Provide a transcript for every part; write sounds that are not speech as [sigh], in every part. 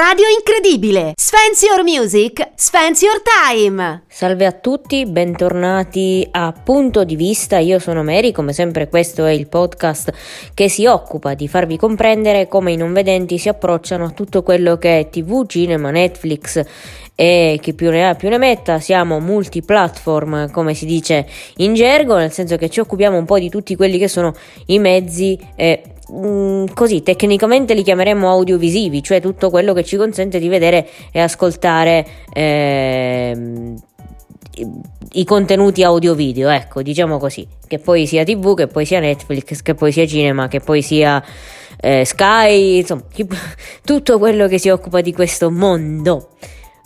Radio incredibile! Sfancy Your Music, Sfancy Your Time! Salve a tutti, bentornati a Punto di Vista, io sono Mary, come sempre questo è il podcast che si occupa di farvi comprendere come i non vedenti si approcciano a tutto quello che è tv, cinema, Netflix e chi più ne ha più ne metta, siamo multiplatform come si dice in gergo, nel senso che ci occupiamo un po' di tutti quelli che sono i mezzi e mm, così tecnicamente li chiameremmo audiovisivi, cioè tutto quello che ci consente di vedere e ascoltare eh, i contenuti audio-video, ecco, diciamo così, che poi sia TV, che poi sia Netflix, che poi sia cinema, che poi sia eh, Sky, insomma, [laughs] tutto quello che si occupa di questo mondo.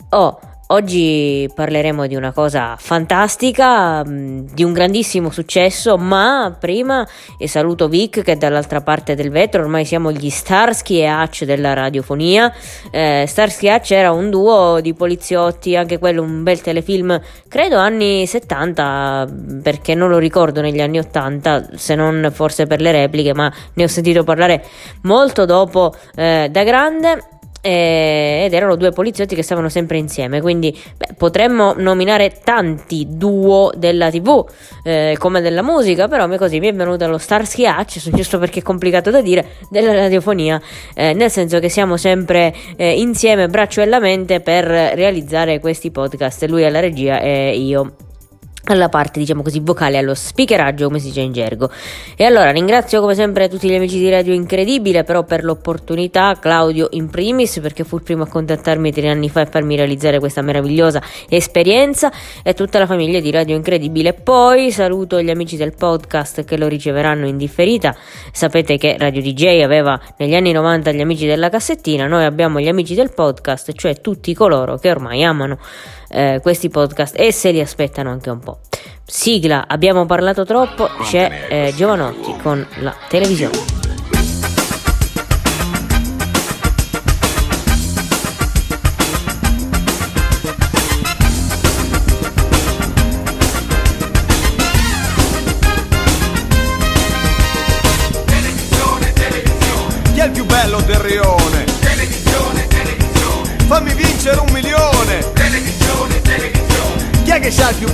Oh, oggi parleremo di una cosa fantastica, mm, di un grandissimo successo, ma prima e saluto Vic che è dall'altra parte del vetro, ormai siamo gli Starsky e Hutch della radiofonia. Eh, Starsky e Hutch era un duo di poliziotti, anche quello un bel telefilm, credo anni 70, perché non lo ricordo negli anni 80, se non forse per le repliche, ma ne ho sentito parlare molto dopo eh, da grande ed erano due poliziotti che stavano sempre insieme, quindi beh, potremmo nominare tanti duo della tv eh, come della musica, però così mi è venuto lo Starsky Hutch, giusto perché è complicato da dire, della radiofonia, eh, nel senso che siamo sempre eh, insieme braccio e la mente per realizzare questi podcast, lui alla regia e io alla parte, diciamo così, vocale, allo speakeraggio, come si dice in gergo. E allora ringrazio come sempre tutti gli amici di Radio Incredibile, però per l'opportunità, Claudio in primis, perché fu il primo a contattarmi tre anni fa e farmi realizzare questa meravigliosa esperienza, e tutta la famiglia di Radio Incredibile. Poi saluto gli amici del podcast che lo riceveranno in differita. Sapete che Radio DJ aveva negli anni 90 gli amici della cassettina, noi abbiamo gli amici del podcast, cioè tutti coloro che ormai amano eh, questi podcast e se li aspettano anche un po'. Sigla, abbiamo parlato troppo, c'è eh, Giovanotti con la televisione.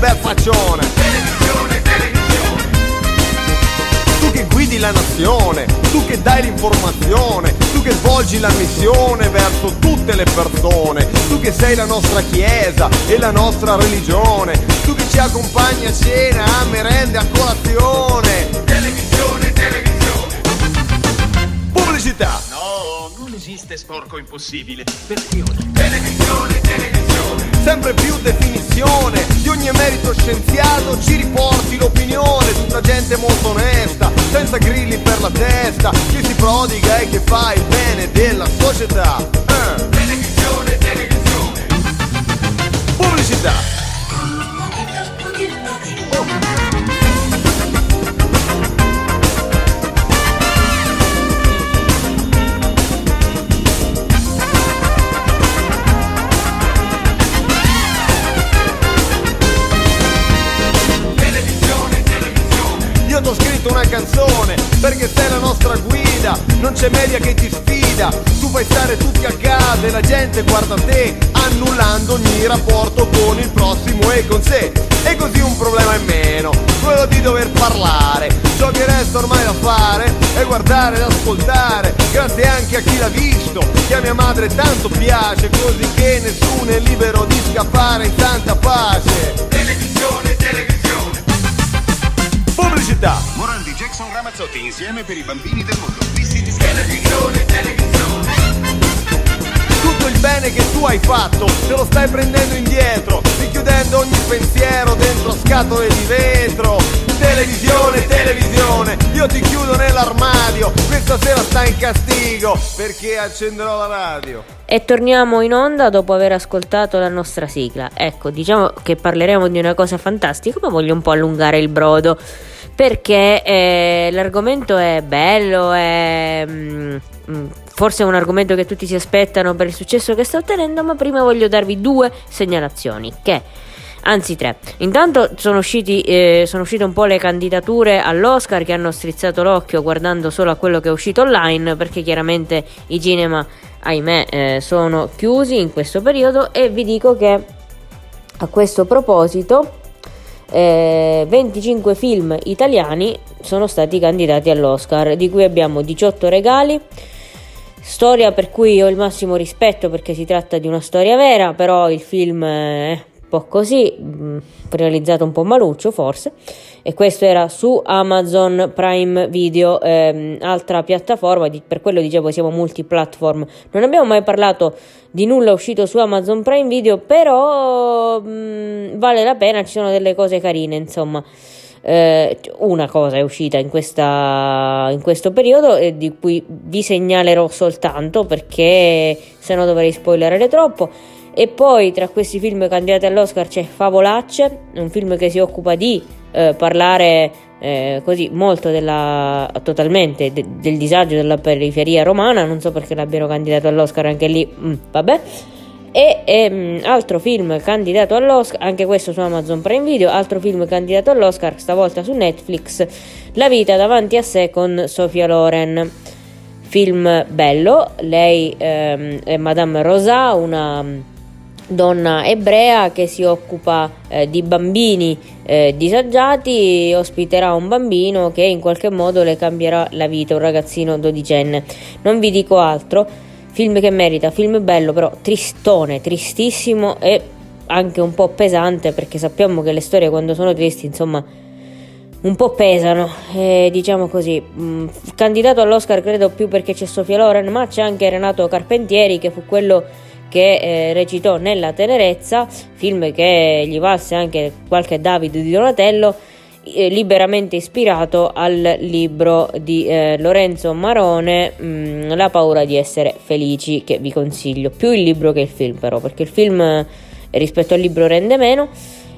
Bel faccione? televisione, televisione, Tu che guidi la nazione, tu che dai l'informazione, tu che svolgi la missione verso tutte le persone, tu che sei la nostra chiesa e la nostra religione, tu che ci accompagni a cena, a merende, a colazione. televisione, televisione. Pubblicità! Esiste sporco impossibile. Versione. Televisione, televisione, Sempre più definizione di ogni emerito scienziato ci riporti l'opinione, tutta gente molto onesta, senza grilli per la testa, che si prodiga e che fa il bene della società. Eh, televisione, televisione, Pubblicità! C'è media che ti sfida, tu fai stare tutti a casa e la gente guarda te, annullando ogni rapporto con il prossimo e con sé. E così un problema in meno, quello di dover parlare. Ciò che resta ormai da fare è guardare ed ascoltare, grazie anche a chi l'ha visto, che a mia madre tanto piace, così che nessuno è libero di scappare in santa pace. televisione, televisione, Pubblicità! Morandi, Jackson, Ramazzotti insieme per i bambini del mondo. Televisione, televisione, Tutto il bene che tu hai fatto te lo stai prendendo indietro, richiudendo ogni pensiero dentro scatole di vetro. Televisione, televisione, io ti chiudo nell'armadio, questa sera stai in castigo perché accenderò la radio. E torniamo in onda dopo aver ascoltato la nostra sigla. Ecco, diciamo che parleremo di una cosa fantastica, ma voglio un po' allungare il brodo. Perché eh, l'argomento è bello, è mm, mm, forse è un argomento che tutti si aspettano per il successo che sta ottenendo, ma prima voglio darvi due segnalazioni. Che Anzi tre. Intanto sono, usciti, eh, sono uscite un po' le candidature all'Oscar che hanno strizzato l'occhio guardando solo a quello che è uscito online perché chiaramente i cinema ahimè eh, sono chiusi in questo periodo e vi dico che a questo proposito eh, 25 film italiani sono stati candidati all'Oscar, di cui abbiamo 18 regali. Storia per cui ho il massimo rispetto perché si tratta di una storia vera, però il film è un po' così, mh, realizzato un po' maluccio forse e questo era su Amazon Prime Video, ehm, altra piattaforma, di, per quello dicevo siamo multiplatform. Non abbiamo mai parlato di nulla uscito su Amazon Prime Video, però mh, vale la pena, ci sono delle cose carine, insomma. Eh, una cosa è uscita in, questa, in questo periodo e di cui vi segnalerò soltanto perché se no dovrei spoilerare troppo. E poi tra questi film candidati all'Oscar c'è Favolacce, un film che si occupa di eh, parlare eh, così molto della, totalmente de, del disagio della periferia romana, non so perché l'abbiano candidato all'Oscar anche lì, mm, vabbè. E ehm, altro film candidato all'Oscar, anche questo su Amazon Prime Video, altro film candidato all'Oscar, stavolta su Netflix, La vita davanti a sé con Sofia Loren. Film bello, lei ehm, è Madame Rosa, una donna ebrea che si occupa eh, di bambini eh, disagiati, ospiterà un bambino che in qualche modo le cambierà la vita, un ragazzino dodicenne. Non vi dico altro, film che merita, film bello però tristone, tristissimo e anche un po' pesante perché sappiamo che le storie quando sono tristi insomma un po' pesano, eh, diciamo così. Mm, candidato all'Oscar credo più perché c'è Sofia Loren, ma c'è anche Renato Carpentieri che fu quello che eh, recitò nella tenerezza, film che gli valse anche qualche David di Donatello, eh, liberamente ispirato al libro di eh, Lorenzo Marone, mh, mm, La paura di essere felici, che vi consiglio, più il libro che il film però, perché il film eh, rispetto al libro rende meno.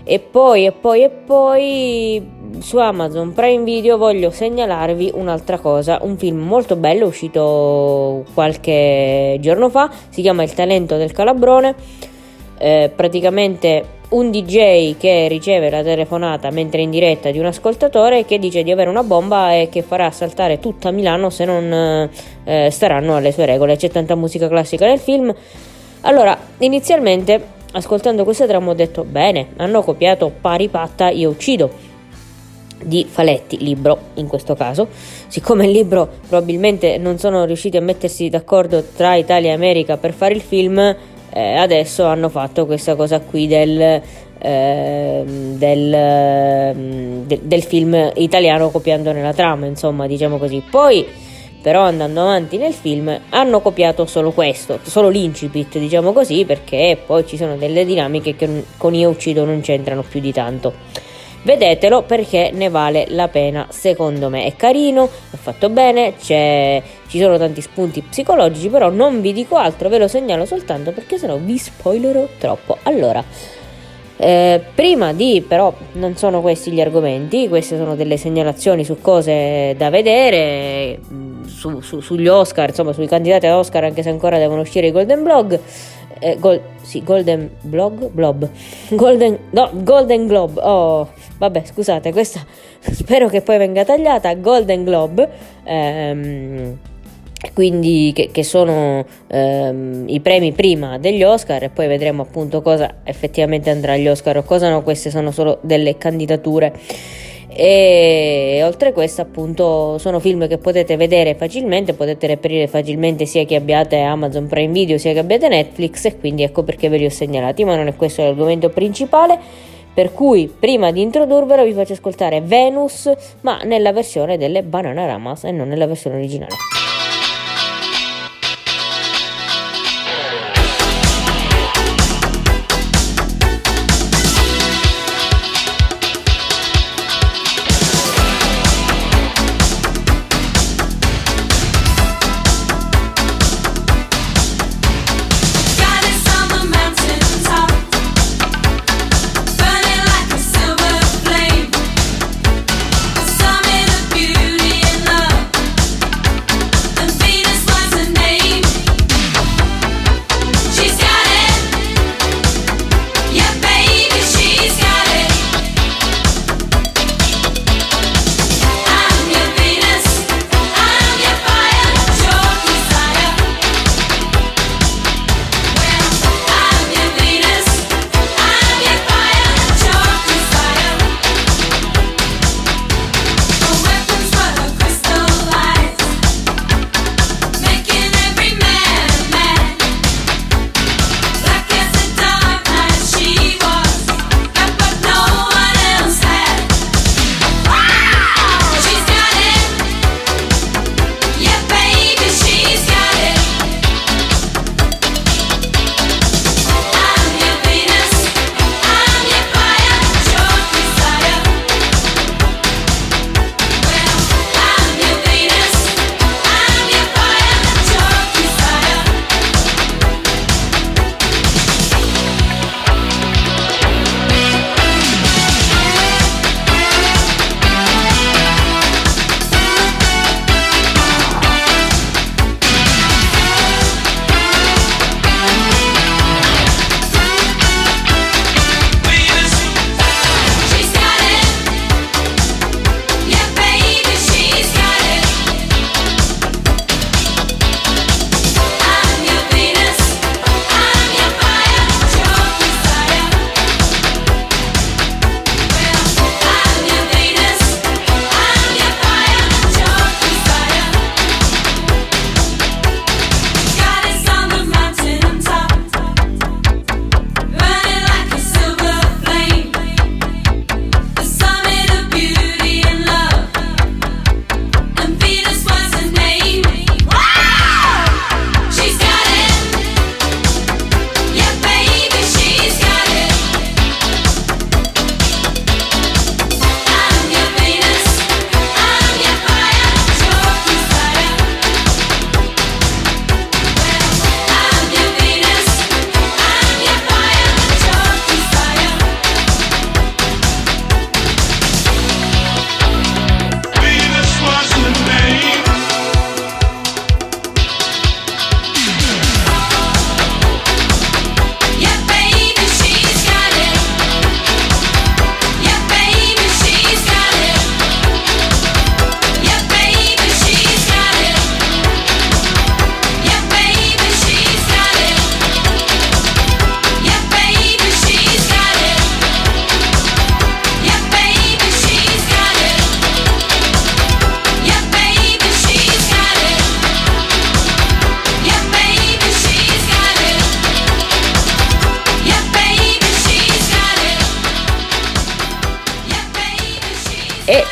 E poi, e poi, e poi su Amazon Prime Video voglio segnalarvi un'altra cosa, un film molto bello uscito qualche giorno fa, si chiama Il talento del calabrone, eh, praticamente un DJ che riceve la telefonata mentre in diretta di un ascoltatore che dice di avere una bomba e che farà saltare tutta Milano se non eh, staranno alle sue regole. C'è tanta musica classica nel film. Allora, inizialmente ascoltando questa trama ho detto bene, hanno copiato pari patta Io uccido di Faletti, libro in questo caso. Siccome il libro probabilmente non sono riusciti a mettersi d'accordo tra Italia e America per fare il film, eh, adesso hanno fatto questa cosa qui del, eh, del, ehm, de, del film italiano copiandone la trama, insomma, diciamo così. Poi però andando avanti nel film hanno copiato solo questo, solo l'incipit, diciamo così, perché poi ci sono delle dinamiche che con Io uccido non c'entrano più di tanto. Vedetelo perché ne vale la pena, secondo me è carino, è fatto bene, ci sono tanti spunti psicologici, però non vi dico altro, ve lo segnalo soltanto perché sennò vi spoilerò troppo. Allora, eh, prima di, però, non sono questi gli argomenti, queste sono delle segnalazioni su cose da vedere, mm, su, su, sugli Oscar, insomma, sui candidati ad Oscar, anche se ancora devono uscire i Golden Blog. Eh, gol, sì, Golden Blog? Blob. [laughs] Golden, no, Golden Globe. Oh, vabbè, scusate, questa [laughs] spero che poi venga tagliata. Golden Globe. Ehm, quindi che, che sono ehm, i premi prima degli Oscar e poi vedremo appunto cosa effettivamente andrà agli Oscar o cosa no, queste sono solo delle candidature. E oltre a questo appunto sono film che potete vedere facilmente potete reperire facilmente sia che abbiate Amazon Prime Video sia che abbiate Netflix e quindi ecco perché ve li ho segnalati. Ma non è questo l'argomento principale per cui prima di introdurvelo vi faccio ascoltare Venus ma nella versione delle Bananaramas e non nella versione originale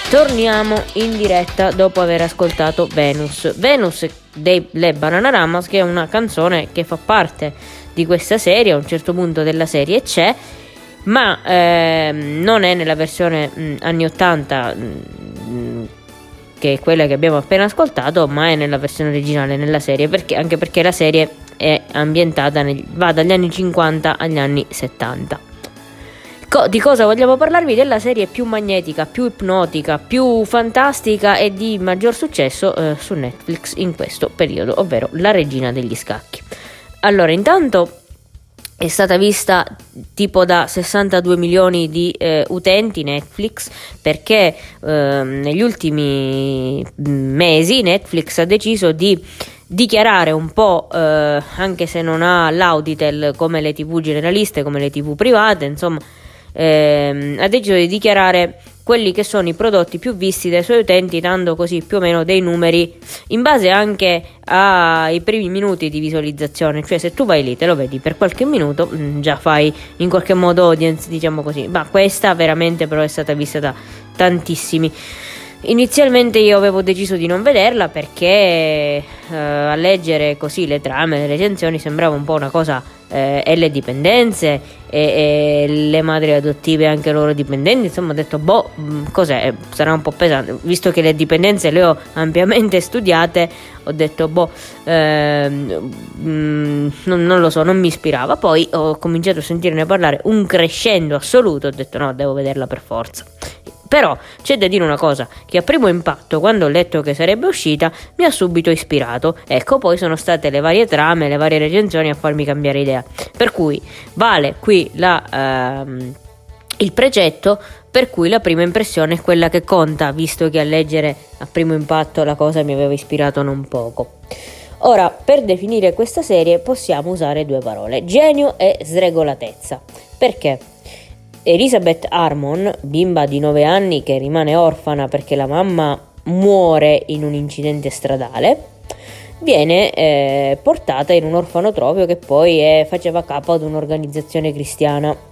torniamo in diretta dopo aver ascoltato Venus. Venus dei Le Bananaramas, che è una canzone che fa parte di questa serie, a un certo punto della serie c'è, ma ehm, non è nella versione mh, anni 80 mh, che è quella che abbiamo appena ascoltato, ma è nella versione originale nella serie, perché, anche perché la serie è ambientata, nel, va dagli anni 50 agli anni 70. Co- di cosa vogliamo parlarvi? Della serie più magnetica, più ipnotica, più fantastica e di maggior successo eh, su Netflix in questo periodo, ovvero La regina degli scacchi. Allora, intanto è stata vista tipo da 62 milioni di eh, utenti Netflix perché eh, negli ultimi mesi Netflix ha deciso di dichiarare un po', eh, anche se non ha l'Auditel come le tv generaliste, come le tv private, insomma, ehm, ha deciso di dichiarare quelli che sono i prodotti più visti dai suoi utenti, dando così più o meno dei numeri in base anche ai primi minuti di visualizzazione. Cioè, se tu vai lì, te lo vedi per qualche minuto, mh, già fai in qualche modo audience, diciamo così. Ma questa veramente però è stata vista da tantissimi. Inizialmente io avevo deciso di non vederla perché eh, a leggere così le trame, le recensioni sembrava un po' una cosa eh, e le dipendenze e, e, le madri adottive anche loro dipendenti, insomma ho detto boh, cos'è, sarà un po' pesante, visto che le dipendenze le ho ampiamente [laughs] studiate, ho detto boh, mh, non, non lo so, non mi ispirava, poi ho cominciato a sentirne parlare un crescendo assoluto, ho detto no, devo vederla per forza. Però c'è da dire una cosa, che a primo impatto, quando ho letto che sarebbe uscita, mi ha subito ispirato. Ecco, poi sono state le varie trame, le varie recensioni a farmi cambiare idea. Per cui vale qui la, ehm, il precetto per cui la prima impressione è quella che conta, visto che a leggere a primo impatto la cosa mi aveva ispirato non poco. Ora, per definire questa serie possiamo usare due parole, genio e sregolatezza. Perché? Elizabeth Harmon, bimba di 9 anni che rimane orfana perché la mamma muore in un incidente stradale, viene eh, portata in un orfanotrofio che poi è, faceva capo ad un'organizzazione cristiana.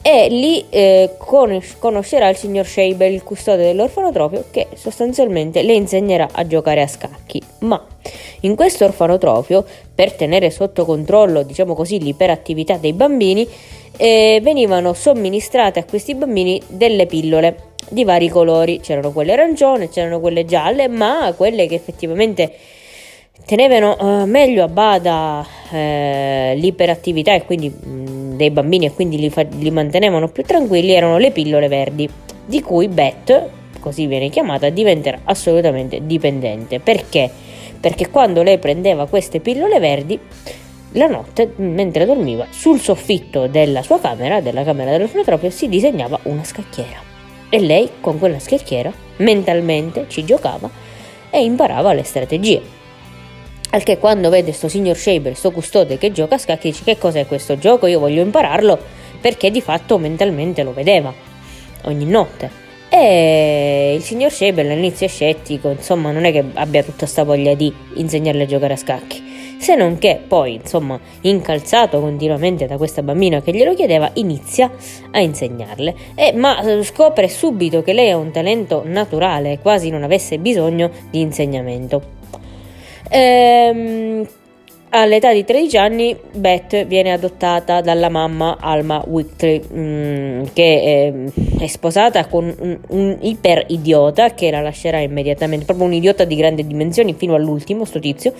E lì eh, conoscerà il signor Scheibel, il custode dell'orfanotrofio, che sostanzialmente le insegnerà a giocare a scacchi. Ma in questo orfanotrofio, per tenere sotto controllo, diciamo così, l'iperattività dei bambini, eh, venivano somministrate a questi bambini delle pillole di vari colori, c'erano quelle arancione, c'erano quelle gialle, ma quelle che effettivamente tenevano uh, meglio a bada eh, l'iperattività e quindi mh, dei bambini e quindi li, fa- li mantenevano più tranquilli erano le pillole verdi, di cui Beth, così viene chiamata, diventerà assolutamente dipendente. Perché? Perché quando lei prendeva queste pillole verdi la notte, mentre dormiva, sul soffitto della sua camera, della camera dell'orfanotrofio, si disegnava una scacchiera. E lei, con quella scacchiera, mentalmente ci giocava e imparava le strategie. Al che quando vede sto signor Shaber, sto custode che gioca a scacchi, dice che cos'è questo gioco, io voglio impararlo, perché di fatto mentalmente lo vedeva ogni notte. E il signor Shaber all'inizio è scettico, insomma non è che abbia tutta sta voglia di insegnarle a giocare a scacchi se non che poi, insomma, incalzato continuamente da questa bambina che glielo chiedeva, inizia a insegnarle, e, ma eh, scopre subito che lei ha un talento naturale, quasi non avesse bisogno di insegnamento. Ehm, All'età di 13 anni Beth viene adottata dalla mamma Alma Whitley, mm, che è, è, sposata con un, un iper idiota che la lascerà immediatamente, proprio un idiota di grandi dimensioni fino all'ultimo, sto tizio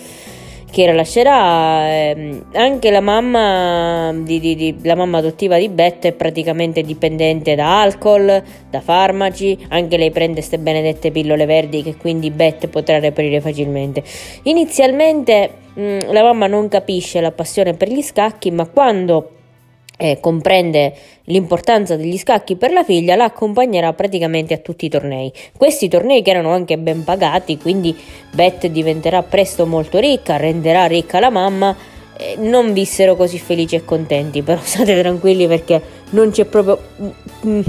che la lascerà. Eh, anche la mamma, di, di, di, la mamma adottiva di Beth è praticamente dipendente da alcol, da farmaci, anche lei prende queste benedette pillole verdi che quindi Beth potrà reperire facilmente. Inizialmente mh, mm, la mamma non capisce la passione per gli scacchi, ma quando eh, comprende l'importanza degli scacchi per la figlia, la accompagnerà praticamente a tutti i tornei. Questi tornei che erano anche ben pagati, quindi Beth diventerà presto molto ricca, renderà ricca la mamma. Eh, non vissero così felici e contenti, però [laughs] state tranquilli perché non c'è proprio. Mm,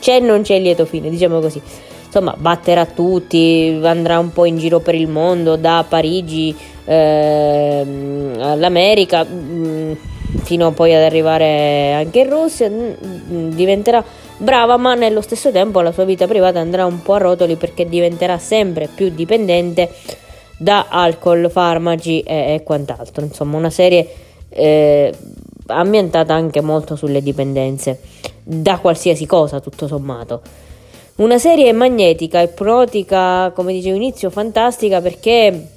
c'è non c'è lieto fine, diciamo così. Insomma, batterà tutti, andrà un po' in giro per il mondo, da Parigi eh, all'America. Mm, fino poi ad arrivare anche in Russia, diventerà brava, ma nello stesso tempo la sua vita privata andrà un po' a rotoli perché diventerà sempre più dipendente da alcol, farmaci e, e quant'altro. Insomma, una serie eh, ambientata anche molto sulle dipendenze da qualsiasi cosa, tutto sommato. Una serie magnetica, ipnotica, come dicevo inizio, fantastica perché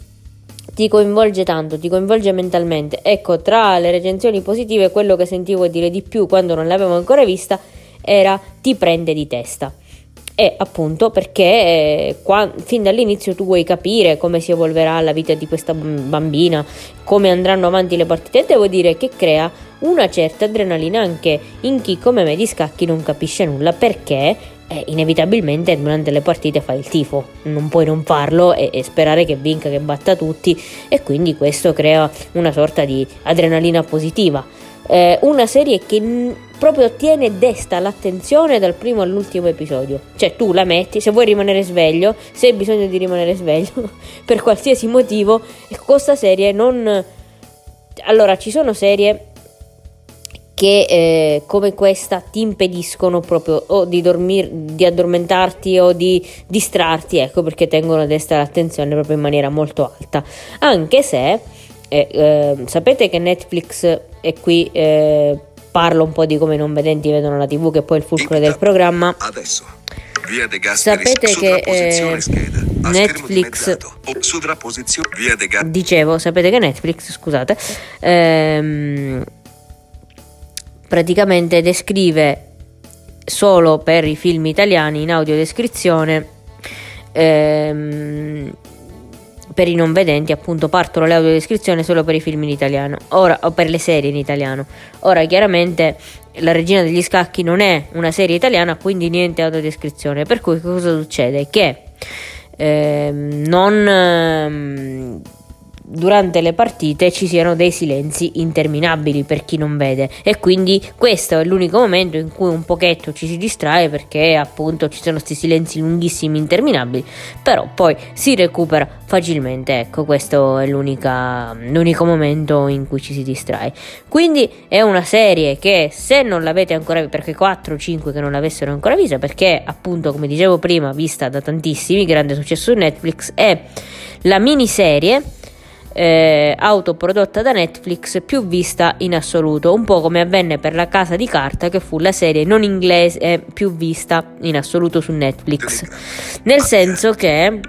ti coinvolge tanto, ti coinvolge mentalmente. Ecco, tra le recensioni positive, quello che sentivo dire di più quando non l'avevo ancora vista era ti prende di testa. E appunto perché eh, qua, fin dall'inizio tu vuoi capire come si evolverà la vita di questa bambina, come andranno avanti le partite devo dire che crea una certa adrenalina anche in chi come me di scacchi non capisce nulla perché eh, inevitabilmente durante le partite fai il tifo, non puoi non farlo e, e, sperare che vinca, che batta tutti e quindi questo crea una sorta di adrenalina positiva. Eh, una serie che n- proprio tiene desta l'attenzione dal primo all'ultimo episodio. Cioè tu la metti, se vuoi rimanere sveglio, se hai bisogno di rimanere sveglio [laughs] per qualsiasi motivo, questa serie non... Allora, ci sono serie che eh, come questa ti impediscono proprio o di dormire, di addormentarti o di distrarti, ecco perché tengono a destra l'attenzione proprio in maniera molto alta. Anche se eh, eh, sapete che Netflix è qui eh, parlo un po' di come i non vedenti vedono la TV, che poi è il fulcro del programma. Adesso. Via De Gasperi, Sapete che eh, scheda, Netflix Gasperi. dicevo, sapete che Netflix, scusate, ehm, praticamente descrive solo per i film italiani in audiodescrizione ehm, per i non vedenti appunto partono le audiodescrizioni solo per i film in italiano ora, o per le serie in italiano. Ora chiaramente la regina degli scacchi non è una serie italiana quindi niente audiodescrizione per cui cosa succede? Che ehm, non ehm, durante le partite ci siano dei silenzi interminabili per chi non vede. E quindi questo è l'unico momento in cui un pochetto ci si distrae perché appunto ci sono questi silenzi lunghissimi interminabili però poi si recupera facilmente. Ecco questo è l'unico momento in cui ci si distrae. Quindi è una serie che se non l'avete ancora perché 4 o 5 che non l'avessero ancora vista perché appunto come dicevo prima vista da tantissimi grande successo su Netflix è la miniserie eh, autoprodotta da Netflix più vista in assoluto, un po' come avvenne per La Casa di Carta che fu la serie non inglese eh, più vista in assoluto su Netflix. Nel senso che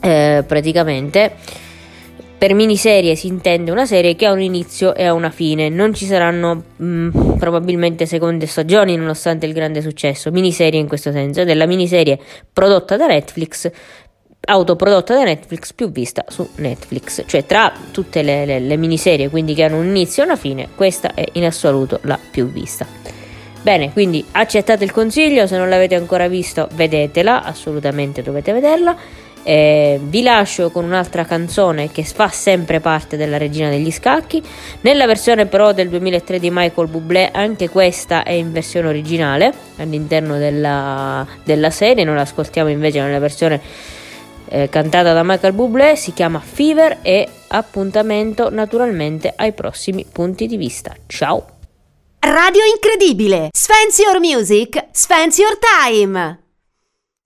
eh, praticamente per miniserie si intende una serie che ha un inizio e ha una fine, non ci saranno mh, probabilmente seconde stagioni nonostante il grande successo, miniserie in questo senso, ed miniserie prodotta da Netflix autoprodotta da Netflix più vista su Netflix, cioè tra tutte le, le, le, miniserie quindi che hanno un inizio e una fine, questa è in assoluto la più vista. Bene, quindi accettate il consiglio, se non l'avete ancora visto vedetela, assolutamente dovete vederla. Eh, vi lascio con un'altra canzone che fa sempre parte della Regina degli Scacchi. Nella versione però del 2003 di Michael Bublé, anche questa è in versione originale all'interno della, della serie. Noi l'ascoltiamo invece nella versione eh, cantata da Michael Bublé, si chiama Fever e appuntamento naturalmente ai prossimi punti di vista. Ciao! Radio incredibile! Spence Your Music, Spence Your Time!